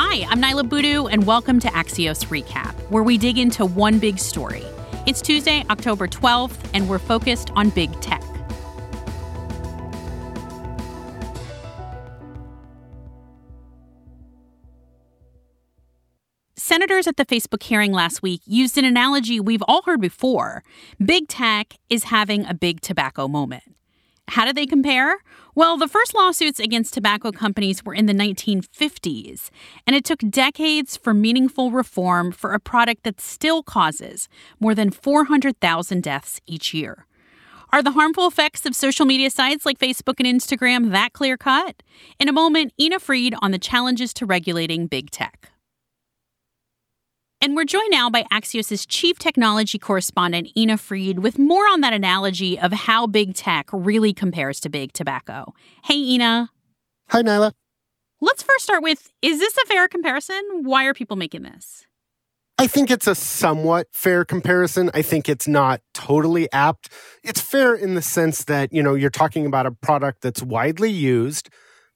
Hi, I'm Niala Boodhoo, and welcome to Axios Recap, where we dig into one big story. It's Tuesday, October 12th, and we're focused on big tech. Senators at the Facebook hearing last week used an analogy we've all heard before. Big tech is having a big tobacco moment. How do they compare? Well, the first lawsuits against tobacco companies were in the 1950s, and it took decades for meaningful reform for a product that still causes more than 400,000 deaths each year. Are the harmful effects of social media sites like Facebook and Instagram that clear cut? In a moment, Ina Fried on the challenges to regulating big tech. And we're joined now by Axios' chief technology correspondent, Ina Fried, with more on that analogy of how big tech really compares to big tobacco. Hey, Ina. Hi, Niala. Let's first start with Is this a fair comparison? Why are people making this? I think it's a somewhat fair comparison. I think it's not totally apt. It's fair in the sense that, you know, you're talking about a product that's widely used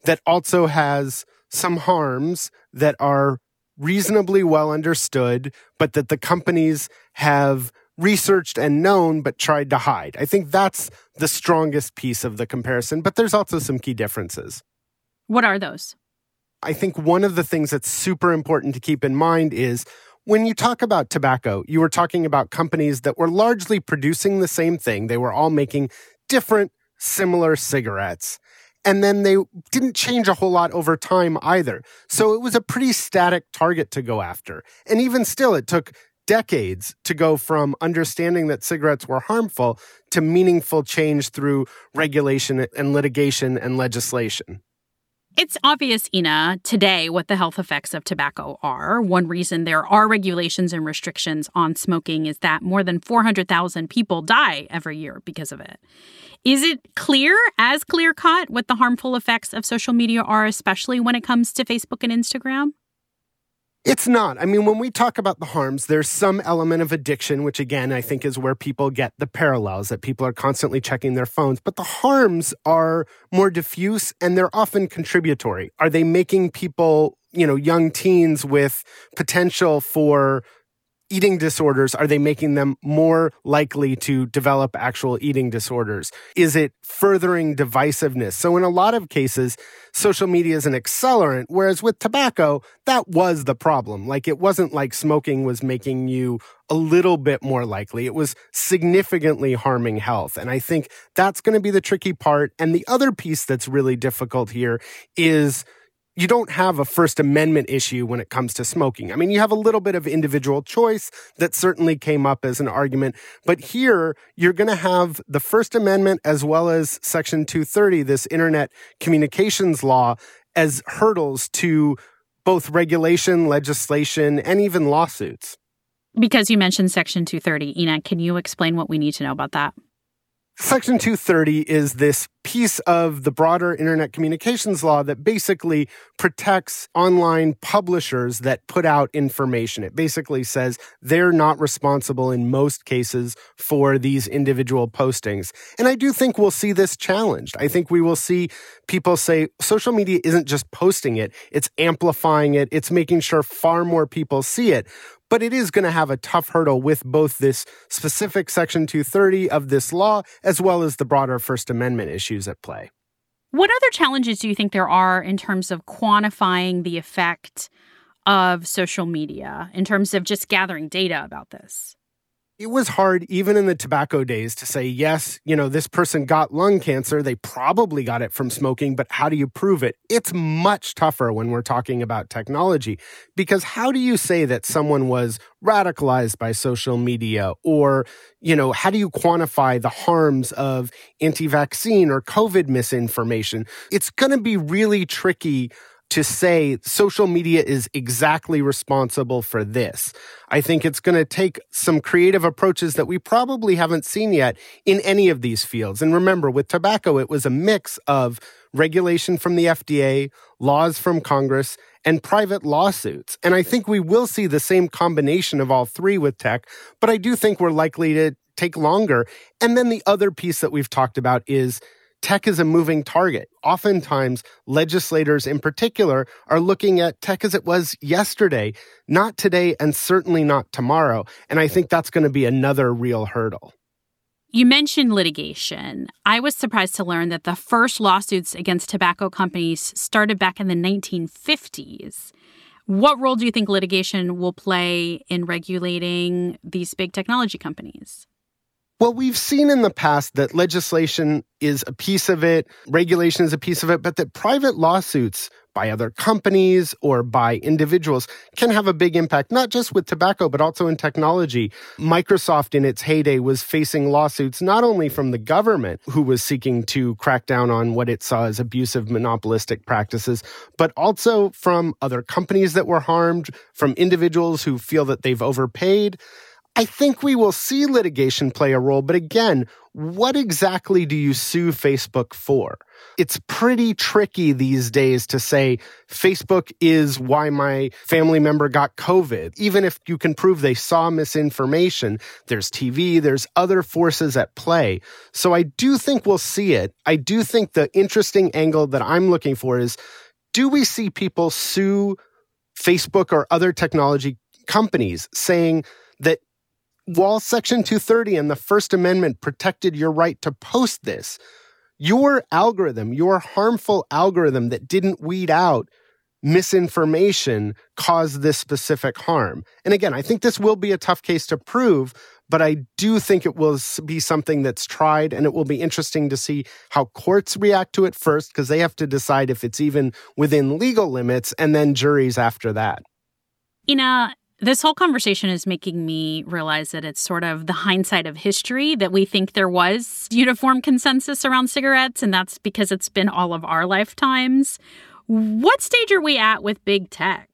that also has some harms that are reasonably well understood, but that the companies have researched and known but tried to hide. I think that's the strongest piece of the comparison, but there's also some key differences. What are those? I think one of the things that's super important to keep in mind is when you talk about tobacco, you were talking about companies that were largely producing the same thing. They were all making different, similar cigarettes and then they didn't change a whole lot over time either. So it was a pretty static target to go after. And even still, it took decades to go from understanding that cigarettes were harmful to meaningful change through regulation and litigation and legislation. It's obvious, Ina, today what the health effects of tobacco are. One reason there are regulations and restrictions on smoking is that more than 400,000 people die every year because of it. Is it clear, as clear cut, what the harmful effects of social media are, especially when it comes to Facebook and Instagram? It's not. I mean, when we talk about the harms, there's some element of addiction, which again, I think is where people get the parallels that people are constantly checking their phones. But the harms are more diffuse and they're often contributory. Are they making people, you know, young teens with potential for eating disorders, are they making them more likely to develop actual eating disorders? Is it furthering divisiveness? So, in a lot of cases, social media is an accelerant, whereas with tobacco, that was the problem. Like, it wasn't like smoking was making you a little bit more likely, it was significantly harming health. And I think that's going to be the tricky part. And the other piece that's really difficult here is you don't have a First Amendment issue when it comes to smoking. I mean, you have a little bit of individual choice that certainly came up as an argument, but here you're going to have the First Amendment as well as Section 230, this Internet Communications Law, as hurdles to both regulation, legislation, and even lawsuits. Because you mentioned Section 230, Ina, can you explain what we need to know about that? Section 230 is this piece of the broader internet communications law that basically protects online publishers that put out information. It basically says they're not responsible in most cases for these individual postings. And I do think we'll see this challenged. I think we will see people say social media isn't just posting it, it's amplifying it, it's making sure far more people see it but it is going to have a tough hurdle with both this specific Section 230 of this law as well as the broader First Amendment issues at play. What other challenges do you think there are in terms of quantifying the effect of social media, in terms of just gathering data about this? It was hard even in the tobacco days to say yes you know this person got lung cancer they probably got it from smoking but how do you prove it? It's much tougher when we're talking about technology because how do you say that someone was radicalized by social media or you know how do you quantify the harms of anti-vaccine or covid misinformation? It's going to be really tricky to say social media is exactly responsible for this. I think it's going to take some creative approaches that we probably haven't seen yet in any of these fields. And remember, with tobacco, it was a mix of regulation from the FDA, laws from Congress, and private lawsuits. And I think we will see the same combination of all three with tech, but I do think we're likely to take longer. And then the other piece that we've talked about is tech is a moving target. Oftentimes, legislators in particular are looking at tech as it was yesterday, not today, and certainly not tomorrow. And I think that's going to be another real hurdle. You mentioned litigation. I was surprised to learn that the first lawsuits against tobacco companies started back in the 1950s. What role do you think litigation will play in regulating these big technology companies? Well, we've seen in the past that legislation is a piece of it, regulation is a piece of it, but that private lawsuits by other companies or by individuals can have a big impact, not just with tobacco, but also in technology. Microsoft in its heyday was facing lawsuits not only from the government, who was seeking to crack down on what it saw as abusive monopolistic practices, but also from other companies that were harmed, from individuals who feel that they've overpaid. I think we will see litigation play a role, but again, what exactly do you sue Facebook for? It's pretty tricky these days to say Facebook is why my family member got COVID. Even if you can prove they saw misinformation, there's TV, there's other forces at play. So I do think we'll see it. I do think the interesting angle that I'm looking for is do we see people sue Facebook or other technology companies saying that while Section 230 and the First Amendment protected your right to post this, your algorithm, your harmful algorithm that didn't weed out misinformation caused this specific harm. And again, I think this will be a tough case to prove, but I do think it will be something that's tried and it will be interesting to see how courts react to it first because they have to decide if it's even within legal limits and then juries after that. Ina, this whole conversation is making me realize that it's sort of the hindsight of history that we think there was uniform consensus around cigarettes, and that's because it's been all of our lifetimes. What stage are we at with big tech?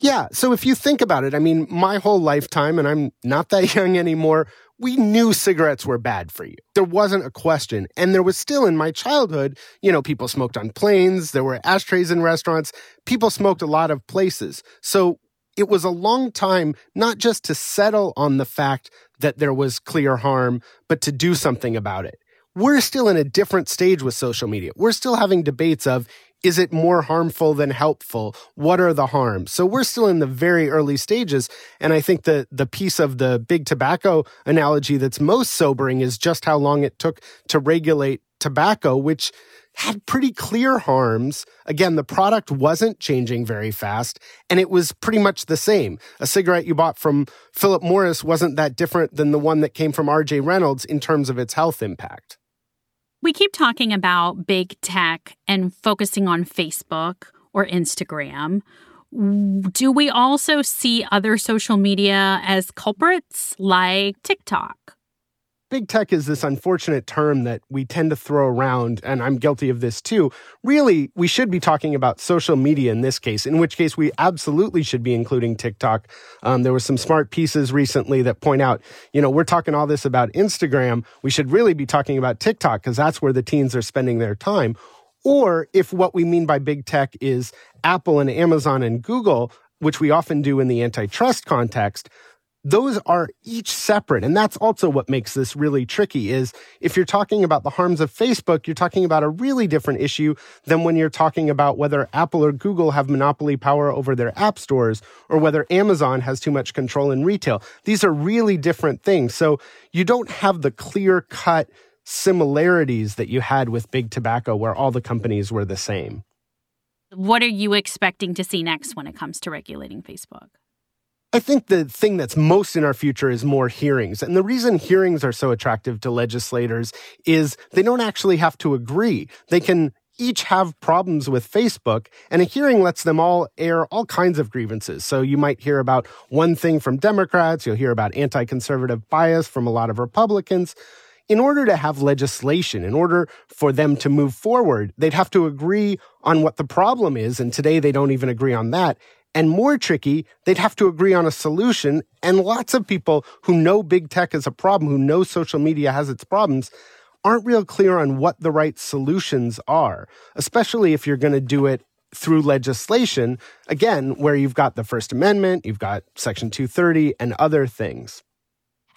Yeah. So if you think about it, I mean, my whole lifetime, and I'm not that young anymore, we knew cigarettes were bad for you. There wasn't a question. And there was still in my childhood, you know, people smoked on planes, there were ashtrays in restaurants, people smoked a lot of places. So it was a long time not just to settle on the fact that there was clear harm, but to do something about it. We're still in a different stage with social media. We're still having debates of is it more harmful than helpful? What are the harms? So we're still in the very early stages. And I think the, the piece of the big tobacco analogy that's most sobering is just how long it took to regulate tobacco, which had pretty clear harms. Again, the product wasn't changing very fast, and it was pretty much the same. A cigarette you bought from Philip Morris wasn't that different than the one that came from RJ Reynolds in terms of its health impact. We keep talking about big tech and focusing on Facebook or Instagram. Do we also see other social media as culprits like TikTok? Big tech is this unfortunate term that we tend to throw around, and I'm guilty of this too. Really, we should be talking about social media in this case, in which case we absolutely should be including TikTok. Um, there were some smart pieces recently that point out, you know, we're talking all this about Instagram. We should really be talking about TikTok because that's where the teens are spending their time. Or if what we mean by big tech is Apple and Amazon and Google, which we often do in the antitrust context, those are each separate. And that's also what makes this really tricky is if you're talking about the harms of facebook you're talking about a really different issue than when you're talking about whether apple or google have monopoly power over their app stores or whether amazon has too much control in retail. These are really different things. So you don't have the clear cut similarities that you had with big tobacco where all the companies were the same. What are you expecting to see next when it comes to regulating facebook I think the thing that's most in our future is more hearings. And the reason hearings are so attractive to legislators is they don't actually have to agree. They can each have problems with Facebook, and a hearing lets them all air all kinds of grievances. So you might hear about one thing from Democrats, you'll hear about anti conservative bias from a lot of Republicans. in order to have legislation, in order for them to move forward, they'd have to agree on what the problem is. And today they don't even agree on that. And more tricky, they'd have to agree on a solution. And lots of people who know big tech is a problem, who know social media has its problems, aren't real clear on what the right solutions are, especially if you're going to do it through legislation, again, where you've got the First Amendment, you've got Section 230, and other things.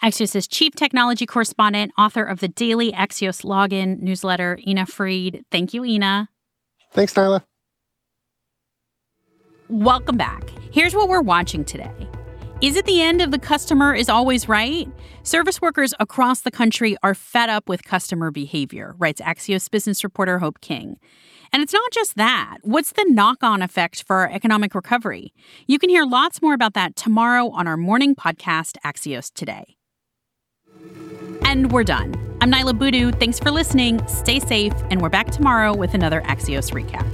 Axios' chief technology correspondent, author of the daily Axios login newsletter, Ina Fried. Thank you, Ina. Thanks, Niala. Welcome back. Here's what we're watching today. Is it the end of the customer is always right? Service workers across the country are fed up with customer behavior, writes Axios business reporter Hope King. And it's not just that. What's the knock on effect for our economic recovery? You can hear lots more about that tomorrow on our morning podcast, Axios Today. And we're done. I'm Niala Boodhoo. Thanks for listening. Stay safe, and we're back tomorrow with another Axios recap.